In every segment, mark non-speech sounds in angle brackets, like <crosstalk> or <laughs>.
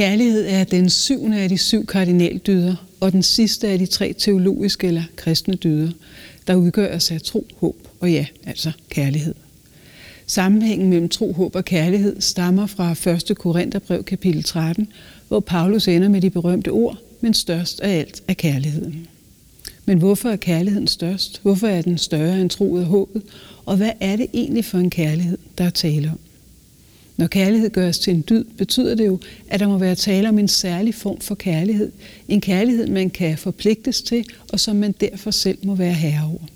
Kærlighed er den syvende af de syv kardinaldyder, og den sidste af de tre teologiske eller kristne dyder, der udgøres af tro, håb og ja, altså kærlighed. Sammenhængen mellem tro, håb og kærlighed stammer fra 1. Korintherbrev kapitel 13, hvor Paulus ender med de berømte ord, men størst af alt er kærligheden. Men hvorfor er kærligheden størst? Hvorfor er den større end troet og håbet? Og hvad er det egentlig for en kærlighed, der er tale om? Når kærlighed gøres til en dyd, betyder det jo, at der må være tale om en særlig form for kærlighed. En kærlighed, man kan forpligtes til, og som man derfor selv må være herre over.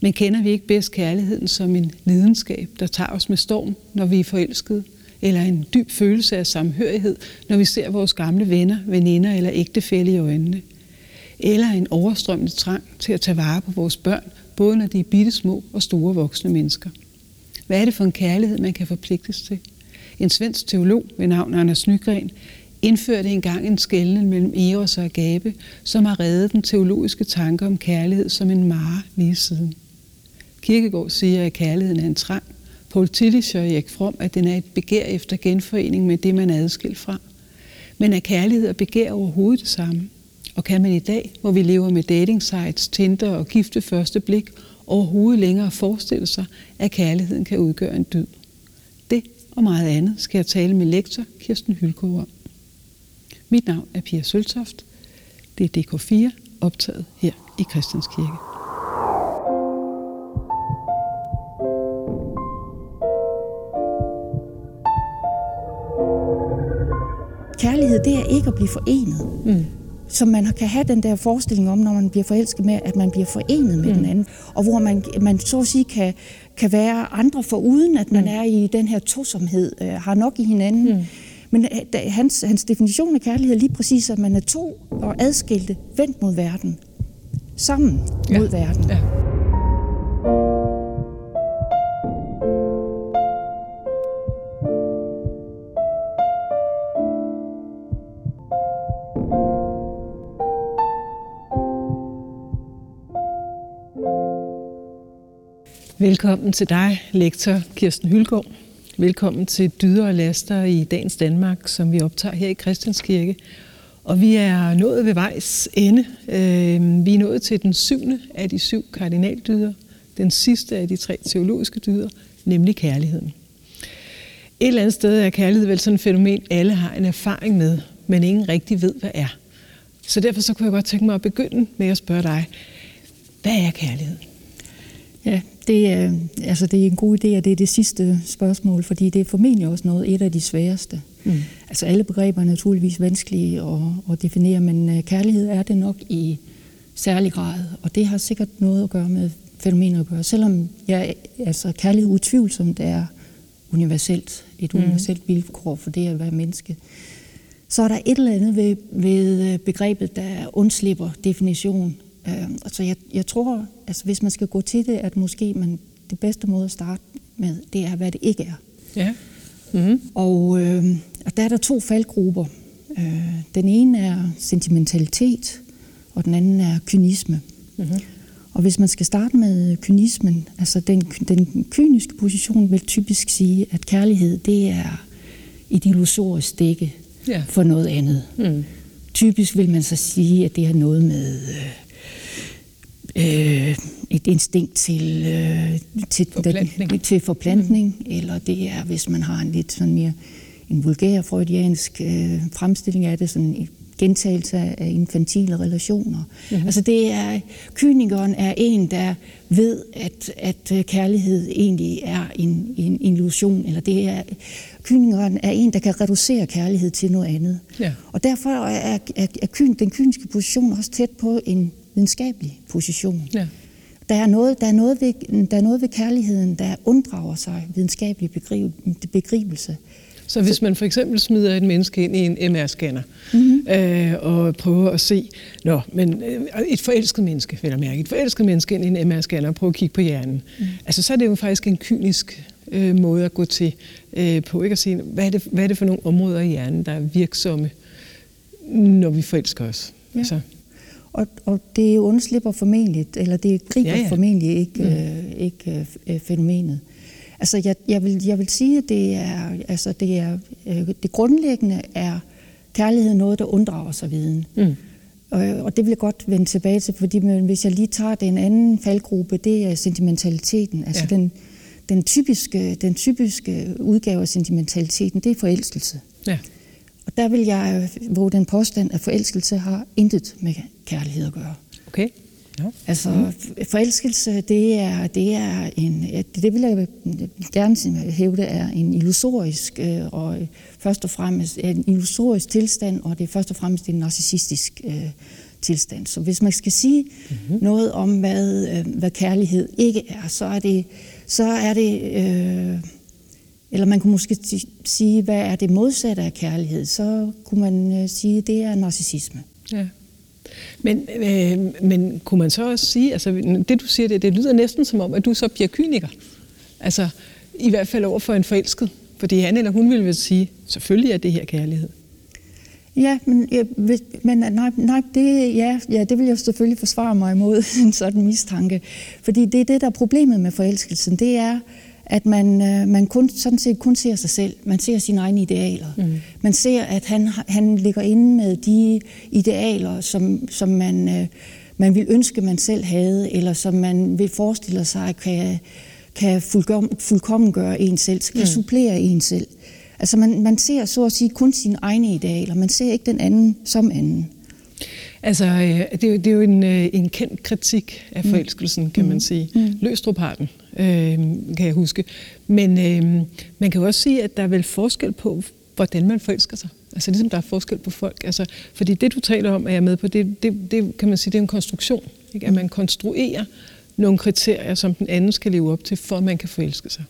Men kender vi ikke bedst kærligheden som en lidenskab, der tager os med storm, når vi er forelskede? Eller en dyb følelse af samhørighed, når vi ser vores gamle venner, veninder eller ægtefælle i øjnene? Eller en overstrømmende trang til at tage vare på vores børn, både når de er bitte små og store voksne mennesker? Hvad er det for en kærlighed, man kan forpligtes til? En svensk teolog ved navn Anders Nygren indførte engang en skældning mellem Eros og Agape, som har reddet den teologiske tanke om kærlighed som en mare lige siden. Kirkegaard siger, at kærligheden er en trang. Paul Tillich og Erik Fromm, at den er et begær efter genforening med det, man er adskilt fra. Men er kærlighed og begær overhovedet det samme? Og kan man i dag, hvor vi lever med dating sites, Tinder og gifte første blik, overhovedet længere forestille sig, at kærligheden kan udgøre en død? Det og meget andet skal jeg tale med lektor Kirsten Hylgaard om. Mit navn er Pia Søltoft. Det er DK4, optaget her i Christianskirke. Kærlighed, det er ikke at blive forenet. Mm. Så man kan have den der forestilling om, når man bliver forelsket med, at man bliver forenet med mm. den anden. Og hvor man, man så at sige kan, kan være andre for uden, at man mm. er i den her tosomhed, øh, har nok i hinanden. Mm. Men øh, da, hans, hans definition af kærlighed er lige præcis, at man er to og adskilte, vendt mod verden. Sammen ja. mod verden. Ja. Velkommen til dig, lektor Kirsten Hylgaard. Velkommen til Dyder og Laster i dagens Danmark, som vi optager her i Christianskirke. Og vi er nået ved vejs ende. Øhm, vi er nået til den syvende af de syv kardinaldyder, den sidste af de tre teologiske dyder, nemlig kærligheden. Et eller andet sted er kærlighed vel sådan et fænomen, alle har en erfaring med, men ingen rigtig ved, hvad er. Så derfor så kunne jeg godt tænke mig at begynde med at spørge dig, hvad er kærlighed? Ja, det er, altså det er en god idé, at det er det sidste spørgsmål, fordi det er formentlig også noget et af de sværeste. Mm. Altså alle begreber er naturligvis vanskelige at, at definere, men øh, kærlighed er det nok i særlig grad, og det har sikkert noget at gøre med fænomener at gøre. Selvom jeg, altså kærlighed utvivlsomt er universelt, et mm. universelt vilkår for det at være menneske, så er der et eller andet ved, ved øh, begrebet, der undslipper definition Øh, altså jeg, jeg tror, altså hvis man skal gå til det, at måske man, det bedste måde at starte med, det er, hvad det ikke er. Ja. Mm-hmm. Og, øh, og der er der to faldgrupper. Øh, den ene er sentimentalitet, og den anden er kynisme. Mm-hmm. Og hvis man skal starte med kynismen, altså den, den kyniske position vil typisk sige, at kærlighed, det er et illusorisk dække ja. for noget andet. Mm. Typisk vil man så sige, at det har noget med øh, øh, et instinkt til, øh, til forplantning, den, til forplantning mm. eller det er, hvis man har en lidt sådan mere en vulgær freudiansk øh, fremstilling af det, sådan en gentagelse af infantile relationer. Mm-hmm. Altså det er, kynikeren er en, der ved, at, at øh, kærlighed egentlig er en, en illusion, eller det er, kynikeren er en, der kan reducere kærlighed til noget andet. Ja. Og derfor er, er, er kyn, den kyniske position også tæt på en videnskabelig position. Ja. Der, er noget, der, er noget ved, der er noget ved kærligheden, der unddrager sig videnskabelig begribelse. Så hvis man for eksempel smider et menneske ind i en MR-scanner mm-hmm. øh, og prøver at se, nå, men øh, et forelsket menneske, vil jeg mærke, et forelsket menneske ind i en MR-scanner og prøve at kigge på hjernen, mm. altså så er det jo faktisk en kynisk øh, måde at gå til øh, på, ikke at sige, hvad er, det, hvad er det for nogle områder i hjernen, der er virksomme, når vi forelsker os? Ja. Altså, og, og det undslipper formentlig, eller det griber ja, ja. formentlig ikke, mm. øh, ikke øh, fænomenet. Altså jeg, jeg, vil, jeg vil sige, at det er, altså det, er, øh, det grundlæggende er kærlighed noget, der unddrager sig viden. Mm. Og, og det vil jeg godt vende tilbage til, fordi men hvis jeg lige tager den anden faldgruppe, det er sentimentaliteten. Altså ja. den, den, typiske, den typiske udgave af sentimentaliteten, det er forelskelse. Ja. Og der vil jeg våge den påstand, at forelskelse har intet med kærlighed at gøre. Okay. Ja. Altså, mm. forelskelse, det er, det er en, det vil jeg gerne hævde, er en illusorisk, øh, og først og fremmest en illusorisk tilstand, og det er først og fremmest en narcissistisk øh, tilstand. Så hvis man skal sige mm-hmm. noget om, hvad, øh, hvad kærlighed ikke er, så er det, så er det øh, eller man kunne måske sige, hvad er det modsatte af kærlighed? Så kunne man øh, sige, det er narcissisme. Ja. Men, øh, men kunne man så også sige, altså det du siger, det, det lyder næsten som om, at du så bliver kyniker. Altså i hvert fald over for en forelsket. Fordi han eller hun ville vel sige, selvfølgelig er det her kærlighed. Ja, men, ja, men nej, nej det, ja, ja, det vil jeg selvfølgelig forsvare mig imod, <laughs> en sådan mistanke. Fordi det er det, der er problemet med forelskelsen. Det er, at man, øh, man kun, sådan set kun ser sig selv. Man ser sine egne idealer. Mm. Man ser, at han, han ligger inde med de idealer, som, som man, øh, man vil ønske, man selv havde, eller som man vil forestille sig kan, kan fuldkom, fuldkommen gøre en selv, kan mm. supplere en selv. Altså man, man ser så at sige kun sine egne idealer. Man ser ikke den anden som anden. Altså, øh, det er jo, det er jo en, øh, en kendt kritik af mm. forelskelsen, kan mm. man sige. Mm. Løstrup har den, øh, kan jeg huske. Men øh, man kan jo også sige, at der er vel forskel på, hvordan man forelsker sig. Altså ligesom der er forskel på folk. Altså, fordi det, du taler om, er jeg med på, det, det, det kan man sige, det er en konstruktion. Ikke? At man konstruerer nogle kriterier, som den anden skal leve op til, for at man kan forelske sig.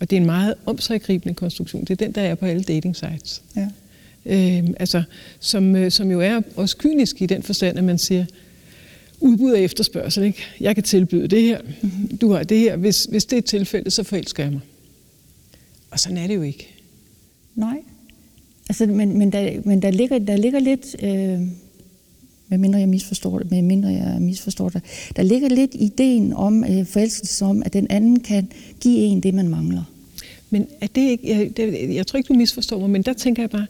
Og det er en meget omsaggribende konstruktion. Det er den, der er på alle dating sites. Ja. Øh, altså, som, øh, som jo er også kynisk i den forstand, at man siger, udbud og efterspørgsel. Ikke? Jeg kan tilbyde det her, du har det her. Hvis, hvis det er tilfældet, så forelsker jeg mig. Og sådan er det jo ikke. Nej. Altså, men, men, der, men der, ligger, der ligger lidt, øh, med mindre jeg misforstår det, med mindre jeg misforstår det, der ligger lidt ideen om øh, forelskelse om, at den anden kan give en det, man mangler. Men er det ikke, jeg, det, jeg tror ikke, du misforstår mig, men der tænker jeg bare,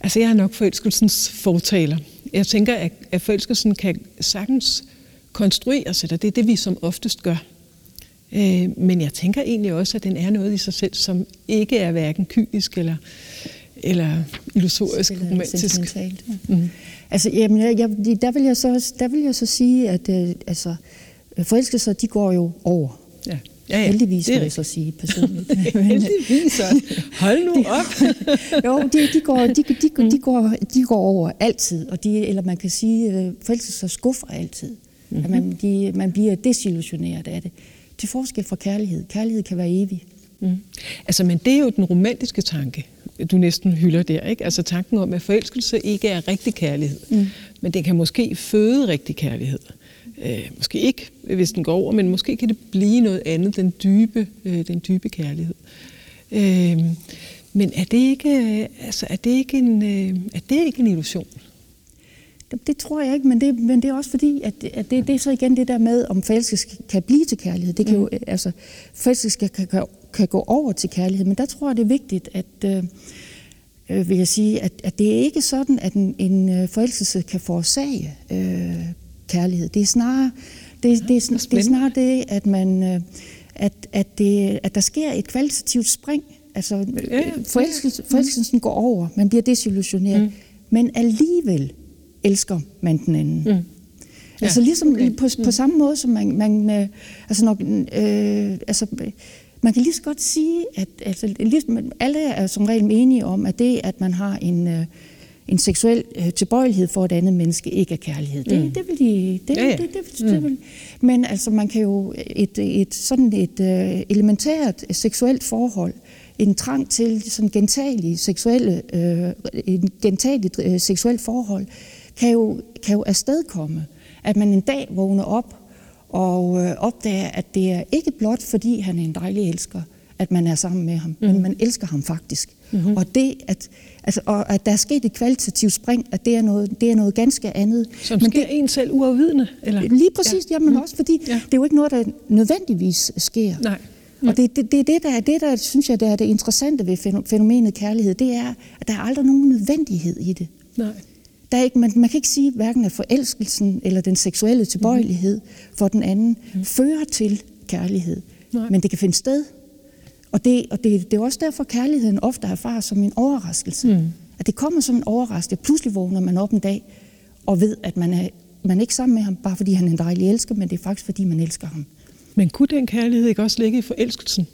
Altså, jeg er nok forelskelsens fortaler. Jeg tænker, at, at forelskelsen kan sagtens konstrueres, eller det er det, vi som oftest gør. Øh, men jeg tænker egentlig også, at den er noget i sig selv, som ikke er hverken kynisk eller, eller illusorisk, romantisk. Ja. Mm. Altså, jamen, jeg, jeg, der, vil jeg så, der vil jeg så sige, at øh, altså, forelskelser, de går jo over. Ja. Ja, ja. Heldigvis, vil jeg så sige personligt. <laughs> Heldigvis. Hold nu <laughs> op. jo, de, de, går, de, de, de, går, de går over altid. Og de, eller man kan sige, øh, forelskelser skuffer altid. Mm-hmm. At man, de, man bliver desillusioneret af det. Til forskel fra kærlighed. Kærlighed kan være evig. Mm. Altså, men det er jo den romantiske tanke, du næsten hylder der, ikke? Altså tanken om, at forelskelse ikke er rigtig kærlighed, mm. men det kan måske føde rigtig kærlighed. Øh, måske ikke, hvis den går over, men måske kan det blive noget andet, den dybe, øh, den dybe kærlighed. Øh, men er det ikke, altså, er det ikke, en, øh, er det ikke en illusion? Det, det tror jeg ikke, men det, men det er også fordi, at, at det, det er så igen det der med, om forelskelse kan blive til kærlighed. Det kan mm. jo, altså, forelskelse kan, kan, kan gå over til kærlighed, men der tror jeg, det er vigtigt, at, øh, øh vil jeg sige, at, at det er ikke sådan, at en, en øh, forelskelse kan forårsage øh, kærlighed. Det er snarere det, det, det, det, er snarere det at, man, øh, at, at, det, at der sker et kvalitativt spring. Altså, ja, forelskelsen, forelskelsen går over, man bliver desillusioneret, mm. men alligevel elsker man den anden. Mm. Altså ligesom okay. på, på mm. samme måde, som man, man øh, altså når, øh, altså, man kan lige så godt sige, at altså, ligesom, alle er som regel enige om, at det, at man har en, øh, en seksuel øh, tilbøjelighed for et andet menneske ikke er kærlighed. Det, mm. det vil de... Det, ja, ja. Det, det, det, det, mm. vil, men altså, man kan jo... Et, et sådan et uh, elementært seksuelt forhold, en trang til sådan gentagelig seksuelle, uh, en gentageligt uh, seksuelt forhold, kan jo, kan jo afstedkomme, at man en dag vågner op og uh, opdager, at det er ikke blot fordi han er en dejlig elsker, at man er sammen med ham, mm. men man elsker ham faktisk. Mm-hmm. Og det, at, altså, og at der er sket et kvalitativt spring, at det er noget, det er noget ganske andet. Som men sker det, en selv uafvidende? Eller? Lige præcis, ja. jamen mm. også, fordi ja. det er jo ikke noget, der nødvendigvis sker. Nej. Mm. Og det, det, det, det, der, det, der synes jeg, der er det interessante ved fænomenet kærlighed, det er, at der er aldrig nogen nødvendighed i det. Nej. Der er ikke, man, man kan ikke sige, hverken at forelskelsen eller den seksuelle tilbøjelighed mm. for den anden mm. fører til kærlighed. Nej. Men det kan finde sted. Og, det, og det, det er også derfor, kærligheden ofte erfarer som en overraskelse. Mm. At det kommer som en overraskelse. Pludselig vågner man op en dag og ved, at man er, man er ikke sammen med ham, bare fordi han er en dejlig elsker, men det er faktisk, fordi man elsker ham. Men kunne den kærlighed ikke også ligge i forelskelsen?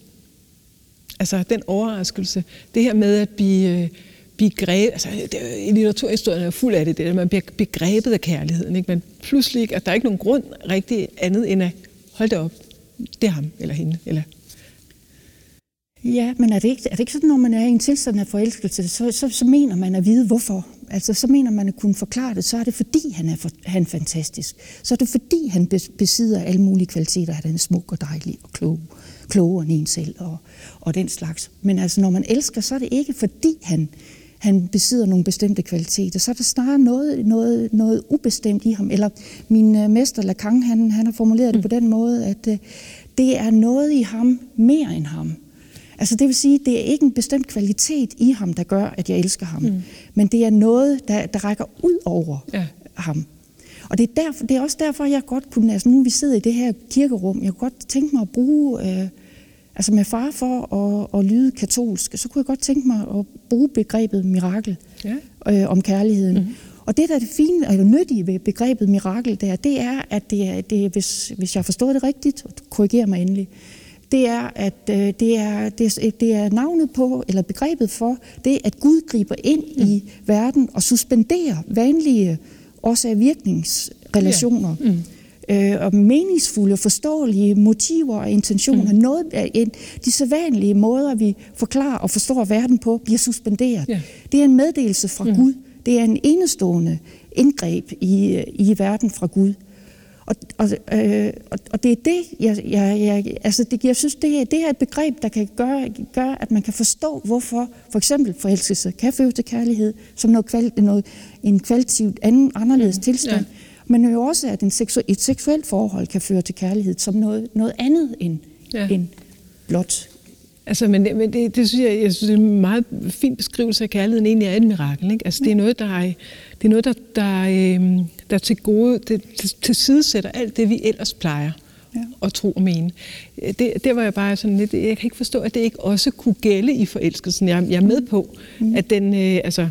Altså den overraskelse. Det her med at blive, øh, blive grebet, altså det, i litteraturhistorien er fuld af det, det at man bliver begrebet af kærligheden. Ikke? Men pludselig, at der er ikke nogen grund rigtig andet end at holde det op. Det er ham eller hende, eller Ja, men er det, ikke, er det ikke sådan, når man er i en tilstand af forelskelse, så, så, så mener man at vide, hvorfor? Altså, så mener man at kunne forklare det, så er det fordi, han er, for, han er fantastisk. Så er det fordi, han besidder alle mulige kvaliteter, han er smuk og dejlig og klog, klogere end en selv og, og den slags. Men altså, når man elsker, så er det ikke fordi, han, han besidder nogle bestemte kvaliteter, så er der snarere noget, noget, noget ubestemt i ham. Eller min uh, mester Lacan, han, han har formuleret det på den måde, at uh, det er noget i ham mere end ham. Altså det vil sige, det er ikke en bestemt kvalitet i ham, der gør, at jeg elsker ham. Mm. Men det er noget, der, der rækker ud over ja. ham. Og det er, derfor, det er også derfor, jeg godt kunne, altså nu vi sidder i det her kirkerum, jeg kunne godt tænke mig at bruge, øh, altså med far for at, at lyde katolsk, så kunne jeg godt tænke mig at bruge begrebet mirakel ja. øh, om kærligheden. Mm. Og det, der er det fine og nyttige ved begrebet mirakel, der, det er, at det er, det er hvis, hvis jeg forstår det rigtigt, korrigerer mig endelig, det er, at øh, det, er, det, det er navnet på, eller begrebet for, det at Gud griber ind mm. i verden og suspenderer vanlige også virkningsrelationer. Ja. Mm. Øh, og meningsfulde, forståelige motiver og intentioner. Mm. Noget af de sædvanlige måder, vi forklarer og forstår verden på, bliver suspenderet. Ja. Det er en meddelelse fra mm. Gud. Det er en enestående indgreb i, i verden fra Gud. Og, og, øh, og det er det, jeg, jeg, jeg, altså det, jeg synes, det er, det er et begreb, der kan gøre, gøre, at man kan forstå, hvorfor for eksempel forelskelse kan føre til kærlighed, som noget, kvali, noget en kvalitativt anden, anderledes mm, tilstand. Ja. Men jo også, at en seksu, et seksuelt forhold kan føre til kærlighed som noget, noget andet end, ja. end blot Altså, men, det, men det, det synes jeg, jeg synes, det er en meget fin beskrivelse af kærligheden egentlig er et mirakel. Ikke? Altså, det er noget, der, er, det er noget, der, der, øh, der til gode, det, til, tilsidesætter alt det, vi ellers plejer ja. at tro og mene. Det, det var jeg bare sådan lidt, jeg kan ikke forstå, at det ikke også kunne gælde i forelskelsen. Jeg, jeg er med på, mm. at den, øh, altså,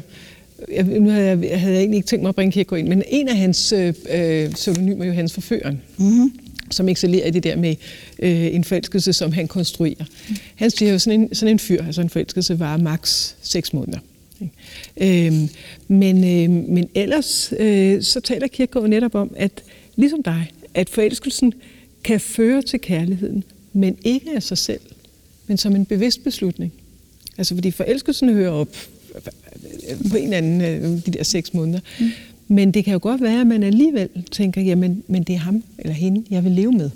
jeg, nu havde jeg, havde jeg egentlig ikke tænkt mig at bringe Kierkegaard ind, men en af hans øh, øh pseudonymer, Johannes Forføren, mm-hmm som excellerer i det der med øh, en forelskelse, som han konstruerer. Mm. Han siger jo, sådan en, sådan en fyr, altså en forelskelse, var maks 6 måneder. Øhm, men, øh, men ellers øh, så taler Kierkegaard netop om, at ligesom dig, at forelskelsen kan føre til kærligheden, men ikke af sig selv, men som en bevidst beslutning. Altså fordi forelskelsen hører op på en eller anden øh, de der seks måneder. Mm. Men det kan jo godt være, at man alligevel tænker, jamen men det er ham eller hende, jeg vil leve med.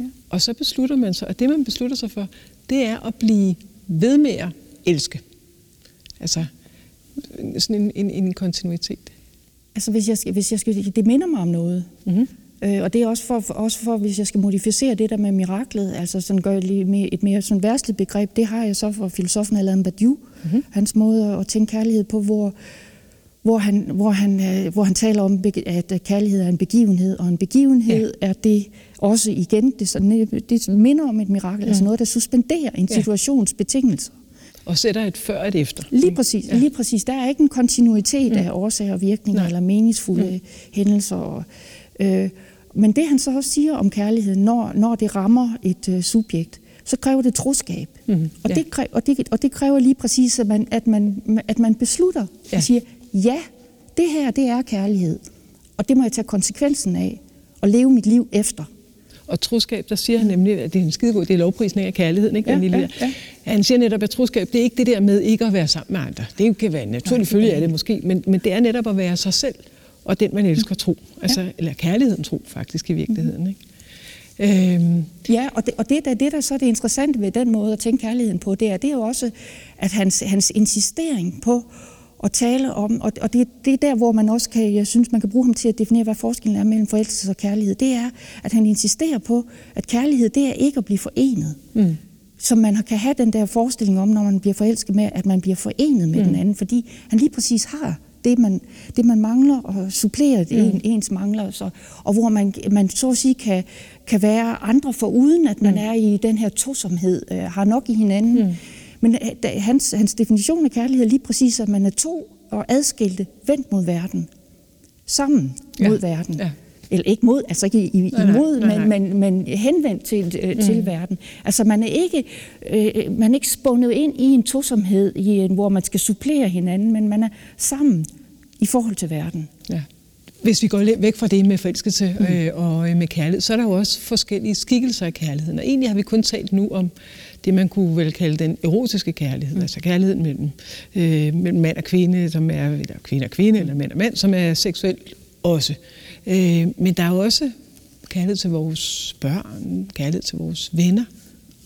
Ja. Og så beslutter man sig, og det man beslutter sig for, det er at blive ved med at elske. Altså sådan en, en, en kontinuitet. Altså hvis jeg, hvis jeg skal, det minder mig om noget. Mm-hmm. Øh, og det er også for, for, også for, hvis jeg skal modificere det der med miraklet, altså sådan gør lige mere, et mere sådan værstligt begreb, det har jeg så for filosofen Alain Badiou, mm-hmm. hans måde at tænke kærlighed på, hvor, hvor han, hvor, han, øh, hvor han taler om, at kærlighed er en begivenhed, og en begivenhed ja. er det også igen, det, sådan, det minder om et mirakel, ja. altså noget, der suspenderer en situations betingelser. Og sætter et før og et efter. Lige præcis, ja. lige præcis. Der er ikke en kontinuitet mm. af årsager og virkninger, Nej. eller meningsfulde mm. hændelser. Øh, men det han så også siger om kærlighed, når, når det rammer et uh, subjekt, så kræver det troskab. Mm, og, ja. det kræver, og, det, og det kræver lige præcis, at man, at man, at man beslutter ja. og siger, ja, det her, det er kærlighed. Og det må jeg tage konsekvensen af og leve mit liv efter. Og troskab, der siger han nemlig, at det er en skidegod, det er lovprisning af kærligheden. Ikke? Ja, ja, ja. Han siger netop, at troskab, det er ikke det der med ikke at være sammen med andre. Det kan være en naturlig følge af det måske, men, men det er netop at være sig selv, og den man elsker tro. Altså, ja. Eller kærligheden tro faktisk i virkeligheden. Ikke? Øhm. Ja, og det, og det, der, det der så er det interessante ved den måde at tænke kærligheden på, det er, det er jo også, at hans, hans insistering på at tale om, og, og det, det er der, hvor man også kan, jeg synes, man kan bruge ham til at definere, hvad forskellen er mellem forelskelse og kærlighed. Det er, at han insisterer på, at kærlighed, det er ikke at blive forenet. Mm. som man kan have den der forestilling om, når man bliver forelsket med, at man bliver forenet med mm. den anden, fordi han lige præcis har det, man, det, man mangler, og supplerer mm. en, ens mangler, så, og hvor man, man så at sige kan, kan være andre for uden, at man mm. er i den her tosomhed, øh, har nok i hinanden. Mm. Men øh, hans, hans definition af kærlighed er lige præcis, at man er to og adskilte, vendt mod verden, sammen ja. mod verden. Ja eller ikke mod, altså ikke i, nej, imod, nej, nej, nej. Men, men, men henvendt til, øh, mm. til verden. Altså man er ikke, øh, man er ikke spundet ind i en tosomhed, i en, hvor man skal supplere hinanden, men man er sammen i forhold til verden. Ja. Hvis vi går lidt væk fra det med forelskelse mm. øh, og med kærlighed, så er der jo også forskellige skikkelser af kærligheden. Og egentlig har vi kun talt nu om det, man kunne vel kalde den erotiske kærlighed, mm. altså kærligheden mellem, øh, mellem mand og kvinde, som er, eller kvinde og kvinde, eller mand og mand, som er seksuelt også. Øh, men der er jo også kærlighed til vores børn, kærlighed til vores venner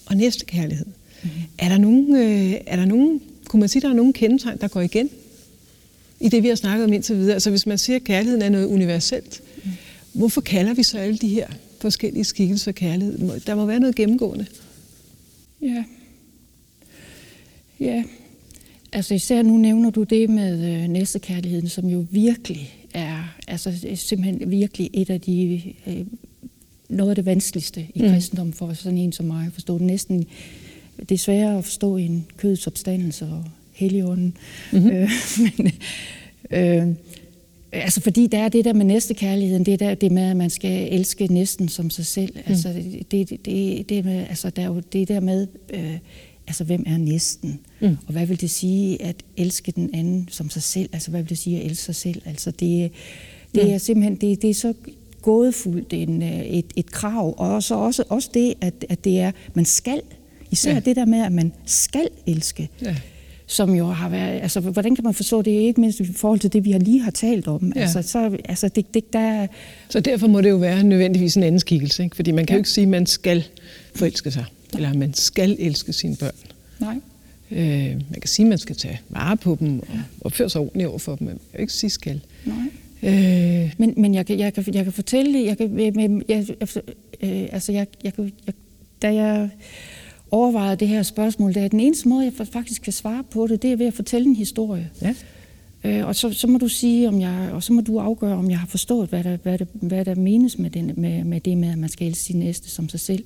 og næste kærlighed. Mm. Er, der nogen, øh, er der nogen, kunne man sige, der er nogen kendetegn, der går igen i det, vi har snakket om indtil videre? Altså hvis man siger, at kærligheden er noget universelt, mm. hvorfor kalder vi så alle de her forskellige skikkelser kærlighed? Der må være noget gennemgående. Ja. Ja. Altså især nu nævner du det med øh, næstekærligheden, som jo virkelig er altså, simpelthen virkelig et af de, øh, noget af det vanskeligste i mm. kristendommen for sådan en som mig at forstå. Det næsten det er sværere at forstå en kødets opstandelse og heligånden. Mm-hmm. Øh, <laughs> men, øh, altså fordi der er det der med næstekærligheden, det der det med, at man skal elske næsten som sig selv. Mm. Altså det, det, det, det med, altså der er jo det der med, øh, altså hvem er næsten? Mm. Og hvad vil det sige at elske den anden som sig selv? Altså hvad vil det sige at elske sig selv? Altså det, det mm. er simpelthen, det, det er så gådefuldt en, øh, et, et krav, og så også, også det, at, at det er, man skal, især ja. det der med, at man skal elske. Ja som jo har været, altså hvordan kan man forstå det, ikke mindst i forhold til det, vi har lige har talt om. Ja. Altså, så, altså det, det, der... så derfor må det jo være nødvendigvis en anden skikkelse, ikke? fordi man kan ja. jo ikke sige, at man skal forelske sig eller at man skal elske sine børn. Nej. Øh, man kan sige, at man skal tage vare på dem og opføre sig ordentligt over for dem, men man kan ikke sige skal. Nej. Øh. Men, men jeg, kan, jeg, kan, jeg kan fortælle, jeg kan, jeg, jeg, altså jeg, jeg, jeg, da jeg overvejede det her spørgsmål, det er den eneste måde, jeg faktisk kan svare på det, det er ved at fortælle en historie. Ja. Øh, og så, så må du sige, om jeg, og så må du afgøre, om jeg har forstået, hvad der, hvad der, hvad der menes med, den, med, med det med, at man skal elske sin næste som sig selv.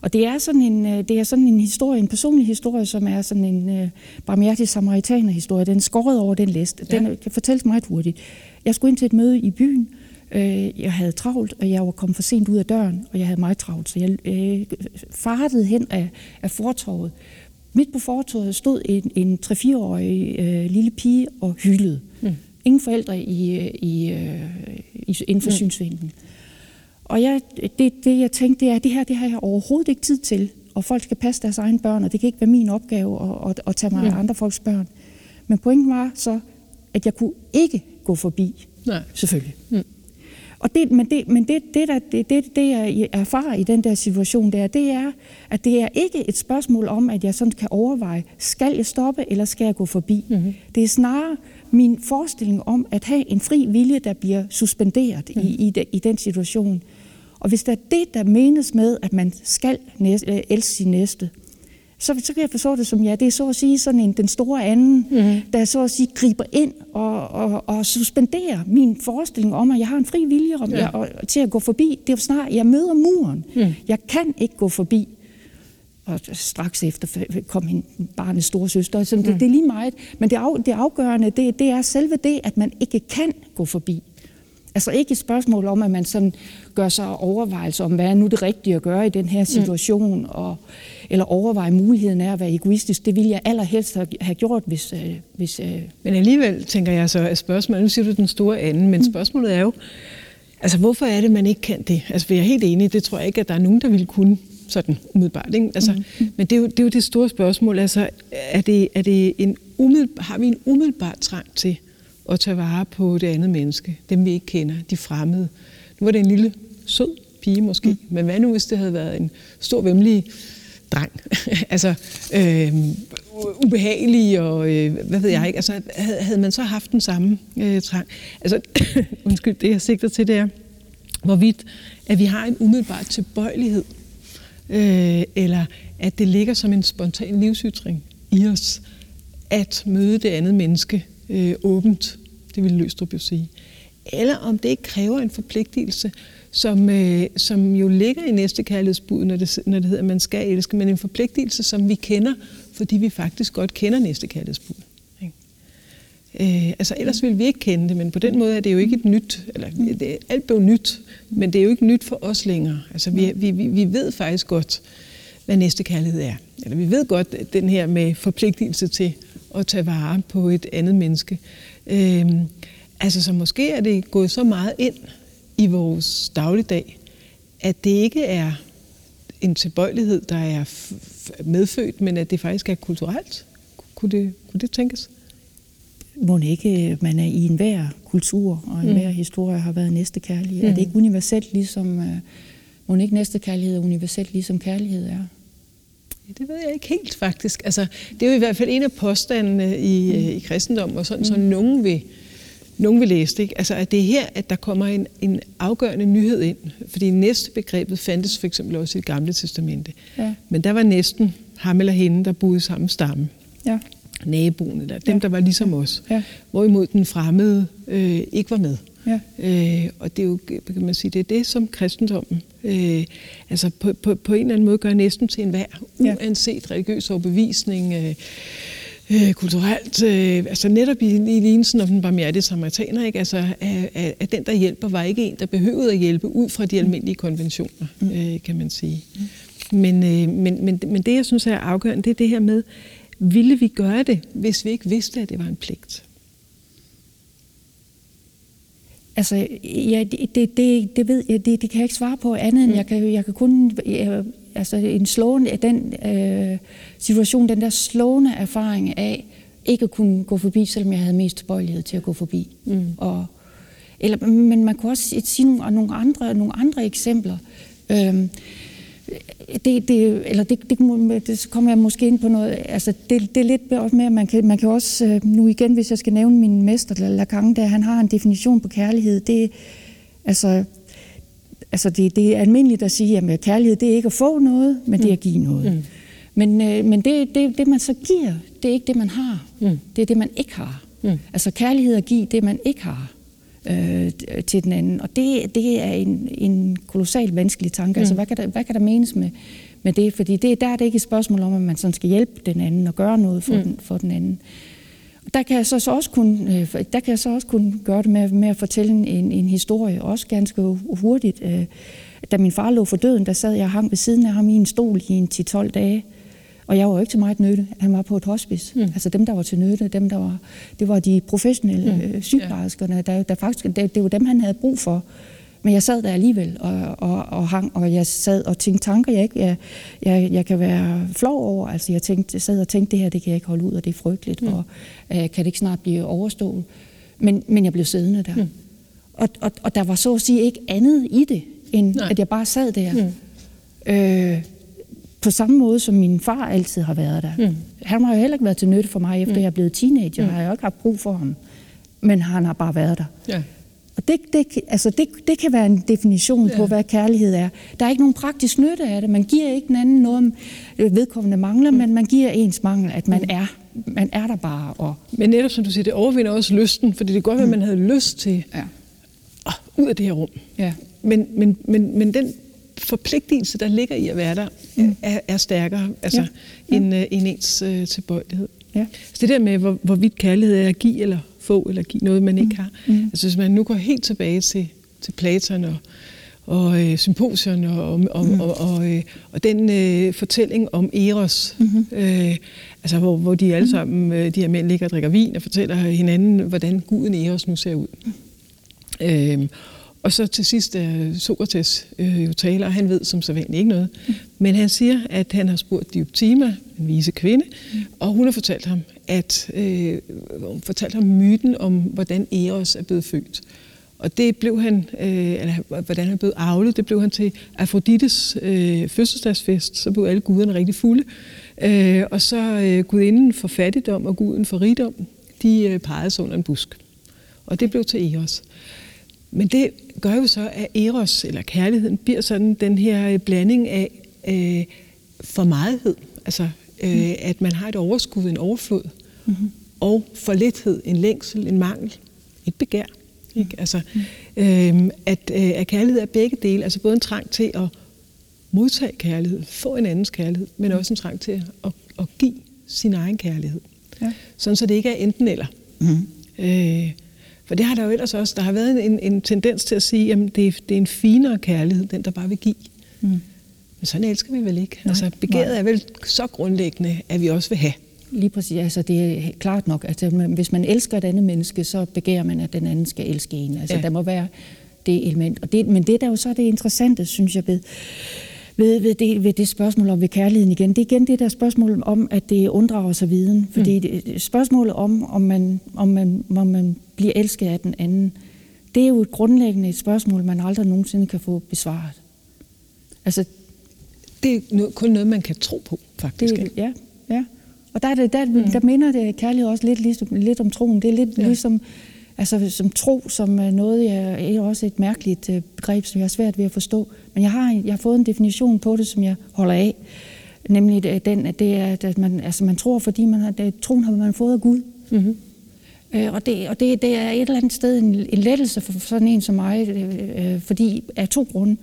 Og det er sådan en, øh, det er sådan en historie, en personlig historie, som er sådan en uh, barmhjertig samaritaner-historie. Den er skåret over den liste. Den ja. kan fortælles meget hurtigt. Jeg skulle ind til et møde i byen. Uh, jeg havde travlt, og jeg var kommet for sent ud af døren, og jeg havde meget travlt. Så jeg uh, fartede hen af, af fortorvet. Midt på fortorvet stod en, en 3-4-årig uh, lille pige og hyldede. Mm. Ingen forældre i, i, uh, i, inden for mm. synsvinklen. Og jeg, det, det, jeg tænkte, det er, at det her det har jeg overhovedet ikke tid til. Og folk skal passe deres egne børn, og det kan ikke være min opgave at, at, at tage mig af mm. andre folks børn. Men pointen var så, at jeg kunne ikke gå forbi. Nej. Selvfølgelig. Mm. Og det, men det, men det, det, der, det, det, det, jeg erfarer i den der situation, der, det er, at det er ikke et spørgsmål om, at jeg sådan kan overveje, skal jeg stoppe, eller skal jeg gå forbi? Mm-hmm. Det er snarere min forestilling om at have en fri vilje, der bliver suspenderet mm. i, i, de, i den situation. Og hvis der er det, der menes med, at man skal næste, øh, elske sin næste, så, så kan jeg forstå det som, ja, det er så at sige sådan en, den store anden, mm. der så at sige griber ind og, og, og suspenderer min forestilling om, at jeg har en fri vilje om, ja. jeg, og, til at gå forbi. Det er jo snart, jeg møder muren. Mm. Jeg kan ikke gå forbi. Og straks efter kom min barnets store søster. Så det, mm. det er lige meget. Men det, af, det afgørende, det, det er selve det, at man ikke kan gå forbi. Altså ikke et spørgsmål om, at man sådan gør sig overvejelser om, hvad er nu det rigtige at gøre i den her mm. situation, mm. og, eller overveje muligheden af at være egoistisk. Det ville jeg allerhelst have gjort, hvis... Øh, hvis øh... Men alligevel tænker jeg så, at spørgsmålet, nu siger du den store anden, men mm. spørgsmålet er jo, altså hvorfor er det, man ikke kan det? Altså jeg er helt enig, det tror jeg ikke, at der er nogen, der vil kunne sådan umiddelbart. Ikke? Altså, mm. Men det er, jo, det er jo det store spørgsmål. Altså, er det, er det en umiddelbar, har vi en umiddelbar trang til at tage vare på det andet menneske, dem vi ikke kender, de fremmede. Nu var det en lille sød pige måske, mm. men hvad nu hvis det havde været en stor vemmelig dreng? <laughs> altså øh, ubehagelig og øh, hvad ved jeg ikke. Altså havde, havde man så haft den samme øh, trang? Altså <coughs> undskyld, det jeg sigter til det er, hvorvidt at vi har en umiddelbar tilbøjelighed øh, eller at det ligger som en spontan livsytring i os, at møde det andet menneske øh, åbent, det ville Løstrup jo sige. Eller om det ikke kræver en forpligtelse, som, øh, som jo ligger i næste kærlighedsbud, når det, når det hedder, at man skal elske, men en forpligtelse, som vi kender, fordi vi faktisk godt kender næste kærlighedsbud. Øh, altså ellers ville vi ikke kende det, men på den måde er det jo ikke et nyt, eller det, alt blev nyt, men det er jo ikke nyt for os længere. Altså vi, vi, vi ved faktisk godt, hvad næste kærlighed er. Eller vi ved godt den her med forpligtelse til at tage vare på et andet menneske. Øh, altså så måske er det gået så meget ind i vores dagligdag, at det ikke er en tilbøjelighed, der er medfødt, men at det faktisk er kulturelt. Kunne det, kunne det tænkes? må ikke man er i enhver kultur og enhver mm. historie har været næstekærlighed? Mm. Er det ikke universelt ligesom, uh, må ikke næstekærlighed er universelt ligesom kærlighed er? Det ved jeg ikke helt faktisk. Altså, det er jo i hvert fald en af påstandene i, mm. i kristendom, og sådan, mm. så nogen vil, nogen vil læse det. Ikke? Altså, at det er her, at der kommer en, en afgørende nyhed ind. Fordi næste begrebet fandtes for eksempel også i det gamle testamente. Ja. Men der var næsten ham eller hende, der boede i samme stamme. Ja naboen, eller dem, ja. der var ligesom os. Ja. Hvorimod den fremmede øh, ikke var med. Ja. Øh, og det er jo, kan man sige, det er det, som kristendommen øh, altså på, på, på en eller anden måde gør næsten til enhver, uanset religiøs overbevisning, øh, øh, kulturelt, øh, altså netop i, i lignelsen om den barmhjertige samaritaner, ikke? Altså, at, at den, der hjælper, var ikke en, der behøvede at hjælpe ud fra de almindelige konventioner, mm. øh, kan man sige. Mm. Men, øh, men, men, men det, jeg synes er afgørende, det er det her med, ville vi gøre det, hvis vi ikke vidste, at det var en pligt? Altså, ja, det, det, det ved jeg, det, det kan jeg ikke svare på andet end, mm. jeg, kan, jeg kan kun, jeg, altså en slående, den øh, situation, den der slående erfaring af, ikke at kunne gå forbi, selvom jeg havde mest tilbøjelighed til at gå forbi. Mm. Og, eller, men man kunne også sige nogle, nogle, andre, nogle andre eksempler. Øh, det, det, eller det, det, det, så kommer jeg måske ind på noget, altså det, det er lidt med, at man kan, man kan også, øh, nu igen, hvis jeg skal nævne min mester, Lacan, der han har en definition på kærlighed, det altså, altså det, det er almindeligt at sige, at kærlighed, det er ikke at få noget, men det er at give noget. Mm. Men, øh, men det, det, det, man så giver, det er ikke det, man har. Mm. Det er det, man ikke har. Mm. Altså kærlighed at give, det man ikke har øh, til den anden. Og det, det er en, en kolossalt vanskelig tanke. Altså, mm. Altså, hvad kan, der, hvad kan der menes med, med det? Fordi det, der er det ikke et spørgsmål om, at man sådan skal hjælpe den anden og gøre noget for, mm. den, for den anden. Der kan jeg så, så også kunne, øh, der kan jeg så også kunne gøre det med, med at fortælle en, en historie, også ganske hurtigt. Øh, da min far lå for døden, der sad jeg og hang ved siden af ham i en stol i en 10-12 dage. Og jeg var jo ikke til meget nytte. Han var på et hospice. Mm. Altså dem, der var til nytte, dem, der var, det var de professionelle mm. Øh, sygeplejerskerne, der, der faktisk, det, det var dem, han havde brug for. Men jeg sad der alligevel og, og, og hang, og jeg sad og tænkte tanker, jeg, ikke, jeg, jeg, jeg kan være flov over. Altså jeg, tænkte, jeg sad og tænkte, det her det kan jeg ikke holde ud, og det er frygteligt, mm. og uh, kan det ikke snart blive overstået? Men, men jeg blev siddende der. Mm. Og, og, og der var så at sige ikke andet i det, end Nej. at jeg bare sad der. Mm. Øh, på samme måde, som min far altid har været der. Mm. Han har jo heller ikke været til nytte for mig, efter mm. jeg er blevet teenager. Mm. har jeg jo ikke haft brug for ham. Men han har bare været der. Ja. Og det, det, altså det, det kan være en definition ja. på, hvad kærlighed er. Der er ikke nogen praktisk nytte af det. Man giver ikke den anden noget, øh, vedkommende mangler, mm. men man giver ens mangel, at man mm. er man er der bare. Og... Men netop som du siger, det overvinder også lysten, fordi det kan godt være, mm. at man havde lyst til ja. oh, ud af det her rum. Ja. Men, men, men, men den forpligtelse, der ligger i at være der, mm. er, er stærkere altså, ja. End, uh, end ens uh, tilbøjelighed. Ja. Så det der med, hvor, hvorvidt kærlighed er at give eller få, eller give noget, man ikke mm. har. Mm. Altså hvis man nu går helt tilbage til, til Platon og, og øh, symposierne og, og, mm. og, og, øh, og den øh, fortælling om Eros, mm-hmm. øh, altså hvor, hvor de alle mm-hmm. sammen, øh, de her mænd ligger og drikker vin og fortæller hinanden, hvordan guden Eros nu ser ud. Mm. Øh, og så til sidst er Sokrates øh, jo taler, og han ved som så ikke noget. Mm. Men han siger, at han har spurgt Dioptima, en vise kvinde, mm. og hun har fortalt ham, at øh, fortalt ham myten om, hvordan Eros er blevet født. Og det blev han, øh, eller hvordan han blev avlet, det blev han til Afrodites øh, fødselsdagsfest, så blev alle guderne rigtig fulde. Øh, og så øh, gudinden for fattigdom og guden for rigdom, de øh, pegede sig under en busk. Og det blev til Eros. Men det gør jo så, at eros, eller kærligheden, bliver sådan den her blanding af øh, for megthed, altså øh, mm. at man har et overskud, en overflod, mm-hmm. og for lethed, en længsel, en mangel, et begær. Ikke? Altså, mm. øh, at, øh, at kærlighed er begge dele, altså både en trang til at modtage kærlighed, få en andens kærlighed, men også en trang til at, at, at give sin egen kærlighed. Ja. Sådan så det ikke er enten eller. Mm. Øh, for det har der jo ellers også, der har været en, en tendens til at sige, at det, er, det er en finere kærlighed, den der bare vil give. Mm. Men sådan elsker vi vel ikke. Nej, altså begæret nej. er vel så grundlæggende, at vi også vil have. Lige præcis. Altså, det er klart nok, at altså, hvis man elsker et andet menneske, så begærer man, at den anden skal elske en. Altså, ja. der må være det element. Og det, men det der jo så er det interessante, synes jeg, ved, ved, ved, det, ved det spørgsmål om ved kærligheden igen, det er igen det der spørgsmål om, at det unddrager sig viden. Fordi mm. det, spørgsmålet om, om man, om, man, om man bliver elsket af den anden, det er jo et grundlæggende et spørgsmål, man aldrig nogensinde kan få besvaret. Altså, det er kun noget, man kan tro på, faktisk. Det, ja, ja. Og der, er det, der, mm. der minder det kærlighed også lidt, lidt, lidt om troen. Det er lidt ja. ligesom altså, som tro, som noget, jeg, er også et mærkeligt øh, begreb, som jeg har svært ved at forstå. Men jeg har, jeg har fået en definition på det, som jeg holder af. Nemlig den, at det er, at man, altså man tror, fordi man har, det, troen har man fået af Gud. Mm-hmm. Øh, og det, og det, det er et eller andet sted en, en lettelse for sådan en som mig, øh, fordi af to grunde.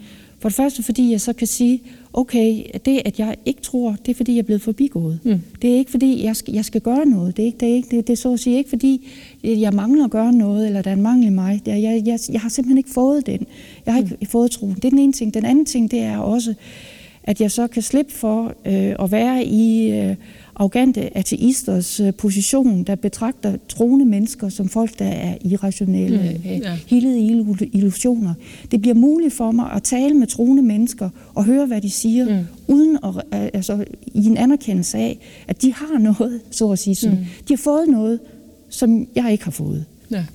For det første, fordi jeg så kan sige, okay, det at jeg ikke tror, det er fordi, jeg er blevet forbigået. Mm. Det er ikke fordi, jeg skal, jeg skal gøre noget. Det er, ikke, det, er ikke, det, det er så at sige ikke fordi, jeg mangler at gøre noget, eller der er en mangel i mig. Jeg, jeg, jeg, jeg har simpelthen ikke fået den. Jeg har ikke mm. fået troen. Det er den ene ting. Den anden ting, det er også, at jeg så kan slippe for øh, at være i øh, arrogante ateisters øh, position, der betragter troende mennesker som folk, der er irrationelle, mm, øh, ja. hildede illusioner. Det bliver muligt for mig at tale med troende mennesker og høre, hvad de siger, mm. uden at, altså, i en anerkendelse af, at de har noget, så at sige. Som, mm. De har fået noget, som jeg ikke har fået. Ja.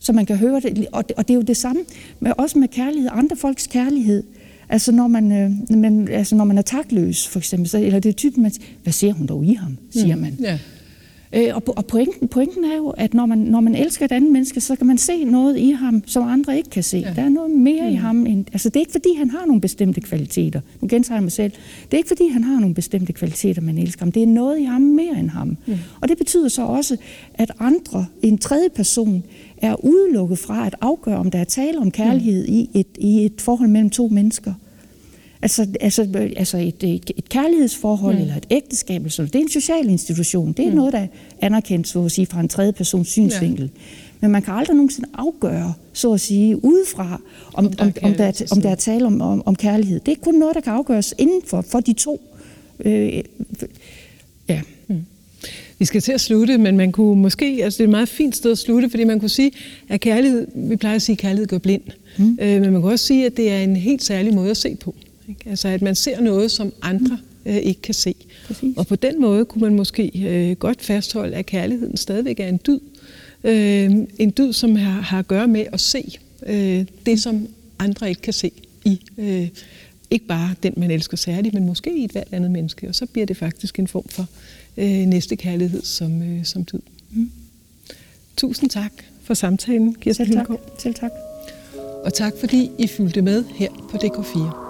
Så man kan høre det. Og, det. og det er jo det samme, med, også med kærlighed, andre folks kærlighed. Altså når man, øh, man, altså når man er taktløs, for eksempel, så, eller det er typen, man hvad ser hun dog i ham, siger mm. man. Ja. Øh, og og pointen, pointen er jo, at når man, når man elsker et andet menneske, så kan man se noget i ham, som andre ikke kan se. Ja. Der er noget mere mm. i ham. End, altså det er ikke fordi, han har nogle bestemte kvaliteter. Nu gentager jeg mig selv. Det er ikke fordi, han har nogle bestemte kvaliteter, man elsker ham. Det er noget i ham mere end ham. Mm. Og det betyder så også, at andre, en tredje person, er udelukket fra at afgøre, om der er tale om kærlighed mm. i, et, i et forhold mellem to mennesker. Altså, altså, altså et, et, et kærlighedsforhold mm. eller et ægteskab, eller det er en social institution. Det er mm. noget, der er anerkendt så at sige, fra en tredje persons synsvinkel. Ja. Men man kan aldrig nogensinde afgøre, så at sige, udefra, om, om, der, om, om, der, er, om der er tale om, om, om kærlighed. Det er kun noget, der kan afgøres indenfor for de to. Øh, ja. Vi skal til at slutte, men man kunne måske, altså det er et meget fint sted at slutte, fordi man kunne sige, at kærlighed, vi plejer at sige, at kærlighed gør blind. Mm. Øh, men man kan også sige, at det er en helt særlig måde at se på. Ikke? Altså at man ser noget, som andre mm. øh, ikke kan se. Præcis. Og på den måde kunne man måske øh, godt fastholde, at kærligheden stadigvæk er en dyd. Øh, en dyd, som har, har at gøre med at se øh, det, som andre ikke kan se i øh, ikke bare den, man elsker særligt, men måske i et hvert andet menneske. Og så bliver det faktisk en form for øh, næste kærlighed som, øh, som dyd. Mm. Tusind tak for samtalen, Kirsten Selv tak. Selv tak. Og tak fordi I fulgte med her på DK4.